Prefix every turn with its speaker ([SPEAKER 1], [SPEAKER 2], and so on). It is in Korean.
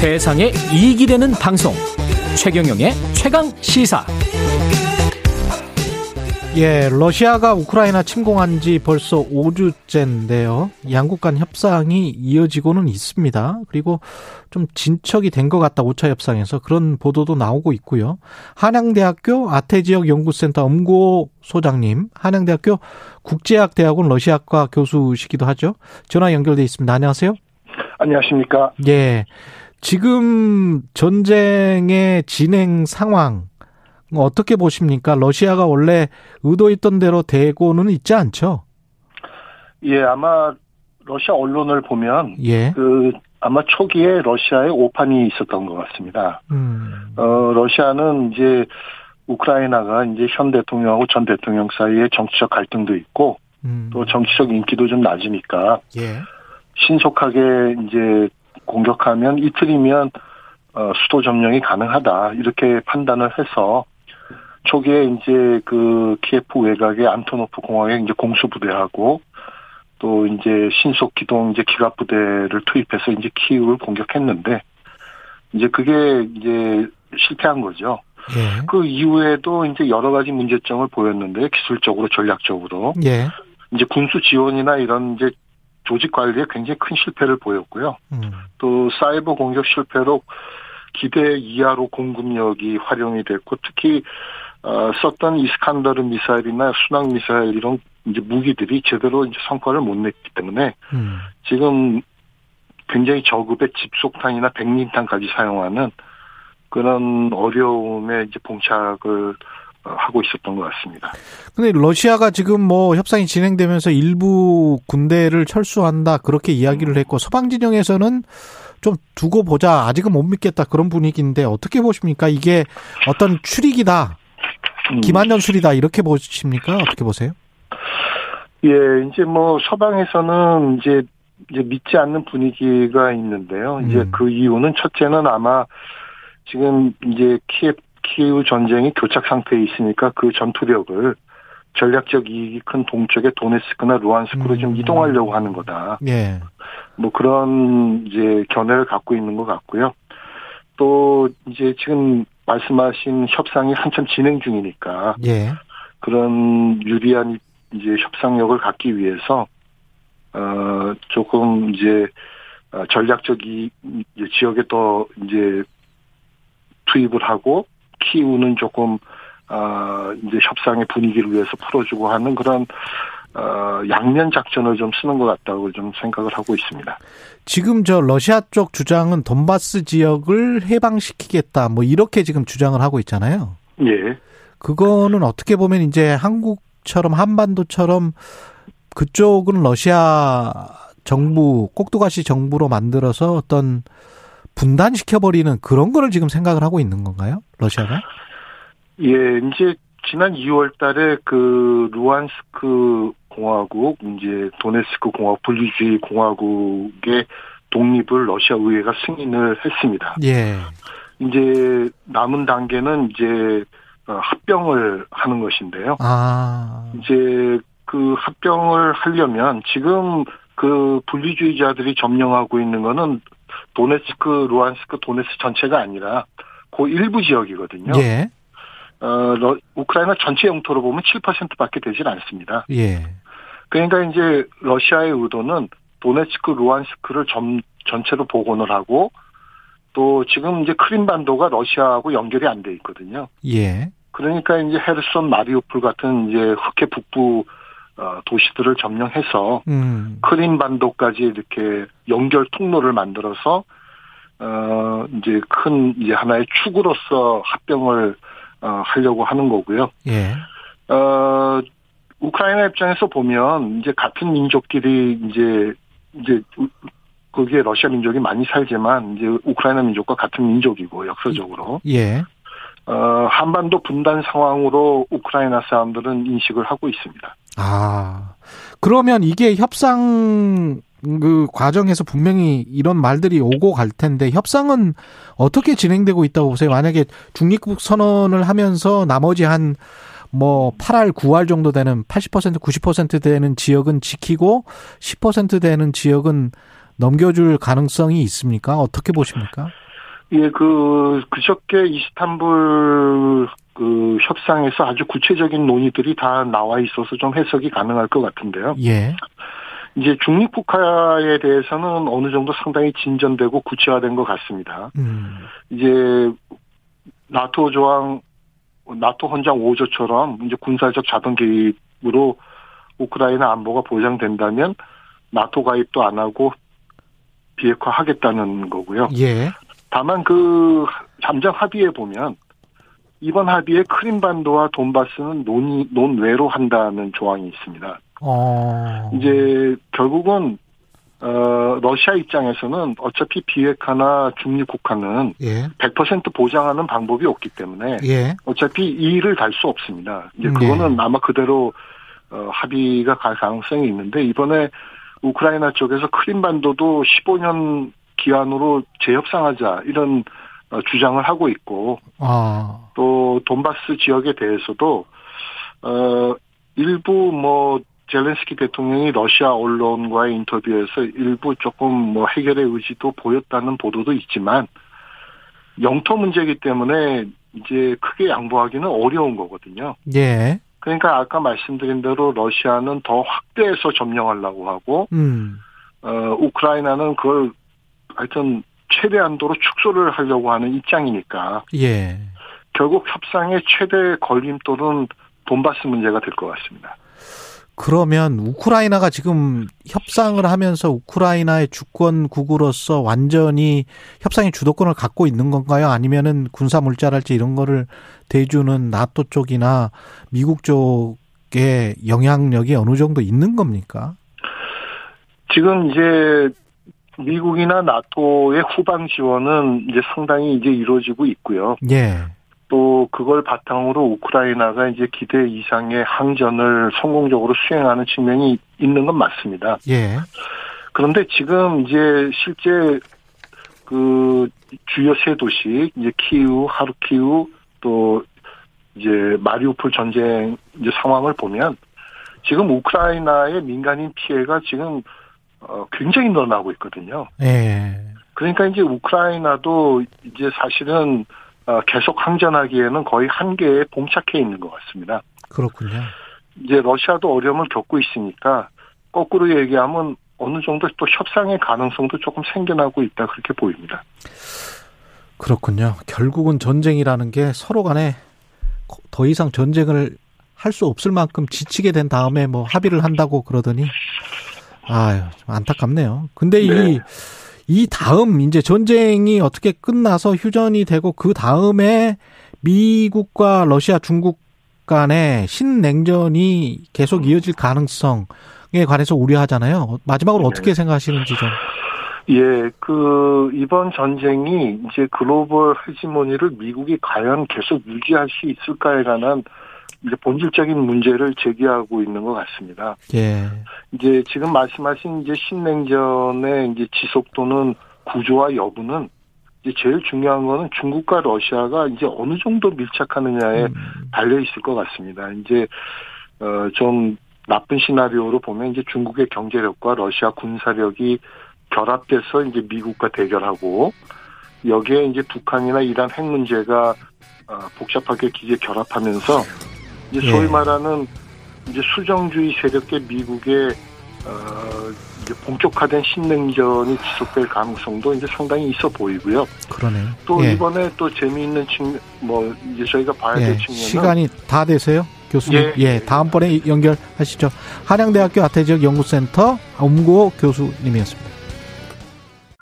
[SPEAKER 1] 세상에 이익이 되는 방송 최경영의 최강 시사
[SPEAKER 2] 예, 러시아가 우크라이나 침공한 지 벌써 5주째인데요. 양국 간 협상이 이어지고는 있습니다. 그리고 좀 진척이 된 것 같다, 5차 협상에서. 그런 보도도 나오고 있고요. 한양대학교 아태지역 연구센터 엄고 소장님, 한양대학교 국제학대학원 러시아과 교수시기도 하죠. 전화 연결돼 있습니다. 안녕하세요.
[SPEAKER 3] 안녕하십니까.
[SPEAKER 2] 예. 지금 전쟁의 진행 상황, 어떻게 보십니까? 러시아가 원래 의도했던 대로 되고는 있지 않죠?
[SPEAKER 3] 예, 아마 러시아 언론을 보면
[SPEAKER 2] 예.
[SPEAKER 3] 그 아마 초기에 러시아에 오판이 있었던 것 같습니다.
[SPEAKER 2] 음.
[SPEAKER 3] 어, 러시아는 이제 우크라이나가 이제 현 대통령하고 전 대통령 사이에 정치적 갈등도 있고
[SPEAKER 2] 음.
[SPEAKER 3] 또 정치적 인기도 좀 낮으니까
[SPEAKER 2] 예.
[SPEAKER 3] 신속하게 이제 공격하면 이틀이면 어, 수도 점령이 가능하다 이렇게 판단을 해서 초기에 이제 그 키예프 외곽의 안토노프 공항에 이제 공수 부대하고 또 이제 신속 기동 이제 기갑 부대를 투입해서 이제 키우를 공격했는데 이제 그게 이제 실패한 거죠.
[SPEAKER 2] 예.
[SPEAKER 3] 그 이후에도 이제 여러 가지 문제점을 보였는데 기술적으로 전략적으로
[SPEAKER 2] 예.
[SPEAKER 3] 이제 군수 지원이나 이런 이제 조직 관리에 굉장히 큰 실패를 보였고요.
[SPEAKER 2] 음.
[SPEAKER 3] 또 사이버 공격 실패로 기대 이하로 공급력이 활용이 됐고 특히 어, 썼던 이스칸더르 미사일이나 순항 미사일 이런 이제 무기들이 제대로 이제 성과를 못 냈기 때문에
[SPEAKER 2] 음.
[SPEAKER 3] 지금 굉장히 저급의 집속탄이나 백린탄까지 사용하는 그런 어려움에 이제 봉착을 어, 하고 있었던 것 같습니다.
[SPEAKER 2] 근데 러시아가 지금 뭐 협상이 진행되면서 일부 군대를 철수한다 그렇게 이야기를 했고 서방 진영에서는 좀 두고 보자 아직은 못 믿겠다 그런 분위기인데 어떻게 보십니까? 이게 어떤 출익이다
[SPEAKER 3] 음.
[SPEAKER 2] 기만연술이다 이렇게 보십니까? 어떻게 보세요?
[SPEAKER 3] 예, 이제 뭐 서방에서는 이제 이제 믿지 않는 분위기가 있는데요. 이제
[SPEAKER 2] 음.
[SPEAKER 3] 그 이유는 첫째는 아마 지금 이제 키예 키우 전쟁이 교착 상태에 있으니까 그 전투력을 전략적 이익이 큰 동쪽의 도네스크나 루안스크로 좀
[SPEAKER 2] 음.
[SPEAKER 3] 이동하려고 하는 거다.
[SPEAKER 2] 예.
[SPEAKER 3] 뭐 그런 이제 견해를 갖고 있는 것 같고요. 또 이제 지금 말씀하신 협상이 한참 진행 중이니까
[SPEAKER 2] 예.
[SPEAKER 3] 그런 유리한 이제 협상력을 갖기 위해서 어 조금 이제 어, 전략적 이 지역에 더 이제 투입을 하고 키우는 조금 어 이제 협상의 분위기를 위해서 풀어주고 하는 그런 어 양면 작전을 좀 쓰는 것 같다고 좀 생각을 하고 있습니다.
[SPEAKER 2] 지금 저 러시아 쪽 주장은 돈바스 지역을 해방시키겠다 뭐 이렇게 지금 주장을 하고 있잖아요.
[SPEAKER 3] 예.
[SPEAKER 2] 그거는 어떻게 보면 이제 한국처럼 한반도처럼 그쪽은 러시아 정부 꼭두가시 정부로 만들어서 어떤 분단시켜버리는 그런 거를 지금 생각을 하고 있는 건가요? 러시아가?
[SPEAKER 3] 예, 이제 지난 2월 달에 그 루안스크 공화국, 이제 도네스크 공화국, 분리주의 공화국의 독립을 러시아 의회가 승인을 했습니다.
[SPEAKER 2] 예.
[SPEAKER 3] 이제 남은 단계는 이제 어, 합병을 하는 것인데요.
[SPEAKER 2] 아.
[SPEAKER 3] 이제 그 합병을 하려면 지금 그 분리주의자들이 점령하고 있는 거는 도네스크, 루안스크, 도네스 전체가 아니라 그 일부 지역이거든요.
[SPEAKER 2] 예.
[SPEAKER 3] 어, 러, 우크라이나 전체 영토로 보면 7%밖에 되질 않습니다.
[SPEAKER 2] 예.
[SPEAKER 3] 그러니까 이제 러시아의 의도는 도네츠크, 루안스크를 점, 전체로 복원을 하고 또 지금 이제 크림반도가 러시아하고 연결이 안 돼 있거든요.
[SPEAKER 2] 예.
[SPEAKER 3] 그러니까 이제 헤르손, 마리우폴 같은 이제 흑해 북부 어, 도시들을 점령해서
[SPEAKER 2] 음.
[SPEAKER 3] 크림 반도까지 이렇게 연결 통로를 만들어서 어 이제 큰 이제 하나의 축으로서 합병을 어 하려고 하는 거고요.
[SPEAKER 2] 예.
[SPEAKER 3] 어 우크라이나 입장에서 보면 이제 같은 민족끼리 이제 이제 우- 거기에 러시아 민족이 많이 살지만 이제 우크라이나 민족과 같은 민족이고 역사적으로
[SPEAKER 2] 예.
[SPEAKER 3] 어 한반도 분단 상황으로 우크라이나 사람들은 인식을 하고 있습니다.
[SPEAKER 2] 아. 그러면 이게 협상 그 과정에서 분명히 이런 말들이 오고 갈 텐데 협상은 어떻게 진행되고 있다고 보세요? 만약에 중립국 선언을 하면서 나머지 한 뭐 8할, 9할 정도 되는 80% 90% 되는 지역은 지키고 10% 되는 지역은 넘겨줄 가능성이 있습니까? 어떻게 보십니까?
[SPEAKER 3] 예, 그 그저께 이스탄불 그 협상에서 아주 구체적인 논의들이 다 나와 있어서 좀 해석이 가능할 것 같은데요.
[SPEAKER 2] 예.
[SPEAKER 3] 이제 중립 국가에 대해서는 어느 정도 상당히 진전되고 구체화된 것 같습니다.
[SPEAKER 2] 음.
[SPEAKER 3] 이제 나토 조항 나토 헌장 5조처럼 이제 군사적 자동 개입으로 우크라이나 안보가 보장된다면 나토 가입도 안 하고 비핵화하겠다는 거고요.
[SPEAKER 2] 예.
[SPEAKER 3] 다만 그 잠정 합의에 보면 이번 합의에 크림반도와 돈바스는 논의 논외로 한다는 조항이 있습니다.
[SPEAKER 2] 어.
[SPEAKER 3] 이제 결국은 어 러시아 입장에서는 어차피 비핵화나 중립 국가는
[SPEAKER 2] 예.
[SPEAKER 3] 100% 보장하는 방법이 없기 때문에
[SPEAKER 2] 예.
[SPEAKER 3] 어차피 이 일을 달수 없습니다. 이제
[SPEAKER 2] 음,
[SPEAKER 3] 그거는 아마 그대로 어, 합의가 갈 가능성이 있는데 이번에 우크라이나 쪽에서 크림반도도 15년 기한으로 재협상하자 이런 어, 주장을 하고 있고
[SPEAKER 2] 아.
[SPEAKER 3] 또 돈바스 지역에 대해서도 어 일부 뭐 젤렌스키 대통령이 러시아 언론과의 인터뷰에서 일부 조금 뭐 해결의 의지도 보였다는 보도도 있지만 영토 문제이기 때문에 이제 크게 양보하기는 어려운 거거든요.
[SPEAKER 2] 예.
[SPEAKER 3] 그러니까 아까 말씀드린 대로 러시아는 더 확대해서 점령하려고 하고
[SPEAKER 2] 음.
[SPEAKER 3] 어 우크라이나는 그걸 하여튼 최대한도로 축소를 하려고 하는 입장이니까
[SPEAKER 2] 예.
[SPEAKER 3] 결국 협상의 최대 걸림돌은 돈바스 문제가 될 것 같습니다.
[SPEAKER 2] 그러면 우크라이나가 지금 협상을 하면서 우크라이나의 주권국으로서 완전히 협상의 주도권을 갖고 있는 건가요? 아니면은 군사 물자랄지 이런 거를 대주는 나토 쪽이나 미국 쪽의 영향력이 어느 정도 있는 겁니까?
[SPEAKER 3] 지금 이제 미국이나 나토의 후방 지원은 이제 상당히 이제 이루어지고 있고요.
[SPEAKER 2] 예.
[SPEAKER 3] 또 그걸 바탕으로 우크라이나가 이제 기대 이상의 항전을 성공적으로 수행하는 측면이 있는 건 맞습니다.
[SPEAKER 2] 예.
[SPEAKER 3] 그런데 지금 이제 실제 그 주요 세 도시 이제 키우, 하르키우 또 이제 마리우폴 전쟁 이제 상황을 보면 지금 우크라이나의 민간인 피해가 지금 어 굉장히 늘어나고 있거든요.
[SPEAKER 2] 예.
[SPEAKER 3] 그러니까 이제 우크라이나도 이제 사실은 어, 계속 항전하기에는 거의 한계에 봉착해 있는 것 같습니다.
[SPEAKER 2] 그렇군요.
[SPEAKER 3] 이제 러시아도 어려움을 겪고 있으니까 거꾸로 얘기하면 어느 정도 또 협상의 가능성도 조금 생겨나고 있다 그렇게 보입니다.
[SPEAKER 2] 그렇군요. 결국은 전쟁이라는 게 서로 간에 더 이상 전쟁을 할 수 없을 만큼 지치게 된 다음에 뭐 합의를 한다고 그러더니 아유, 좀 안타깝네요. 근데
[SPEAKER 3] 네.
[SPEAKER 2] 이, 이 다음 이제 전쟁이 어떻게 끝나서 휴전이 되고 그 다음에 미국과 러시아, 중국 간의 신냉전이 계속 이어질 가능성에 관해서 우려하잖아요. 마지막으로
[SPEAKER 3] 네.
[SPEAKER 2] 어떻게 생각하시는지 좀.
[SPEAKER 3] 예, 그 이번 전쟁이 이제 글로벌 헤지모니를 미국이 과연 계속 유지할 수 있을까에 관한 이제 본질적인 문제를 제기하고 있는 것 같습니다.
[SPEAKER 2] 예.
[SPEAKER 3] 이제 지금 말씀하신 이제 신냉전의 이제 지속도는 구조와 여부는 이제 제일 중요한 거는 중국과 러시아가 이제 어느 정도 밀착하느냐에
[SPEAKER 2] 음,
[SPEAKER 3] 달려 있을 것 같습니다. 이제 어좀 나쁜 시나리오로 보면 이제 중국의 경제력과 러시아 군사력이 결합돼서 이제 미국과 대결하고 여기에 이제 북한이나 이란 핵 문제가 어, 복잡하게 기계 결합하면서 이제 소위
[SPEAKER 2] 예.
[SPEAKER 3] 말하는 이제 수정주의 세력계 미국의 어 이제 본격화된 신냉전이 지속될 가능성도 이제 상당히 있어 보이고요.
[SPEAKER 2] 그러네.
[SPEAKER 3] 또
[SPEAKER 2] 예.
[SPEAKER 3] 이번에 또 재미있는 측면 뭐 이제 저희가 봐야 될
[SPEAKER 2] 예.
[SPEAKER 3] 측면은
[SPEAKER 2] 시간이 다 되세요? 교수님.
[SPEAKER 3] 예,
[SPEAKER 2] 예,
[SPEAKER 3] 예.
[SPEAKER 2] 다음번에 연결하시죠. 한양대학교 아태 지역 연구센터 엄고 교수님이었습니다.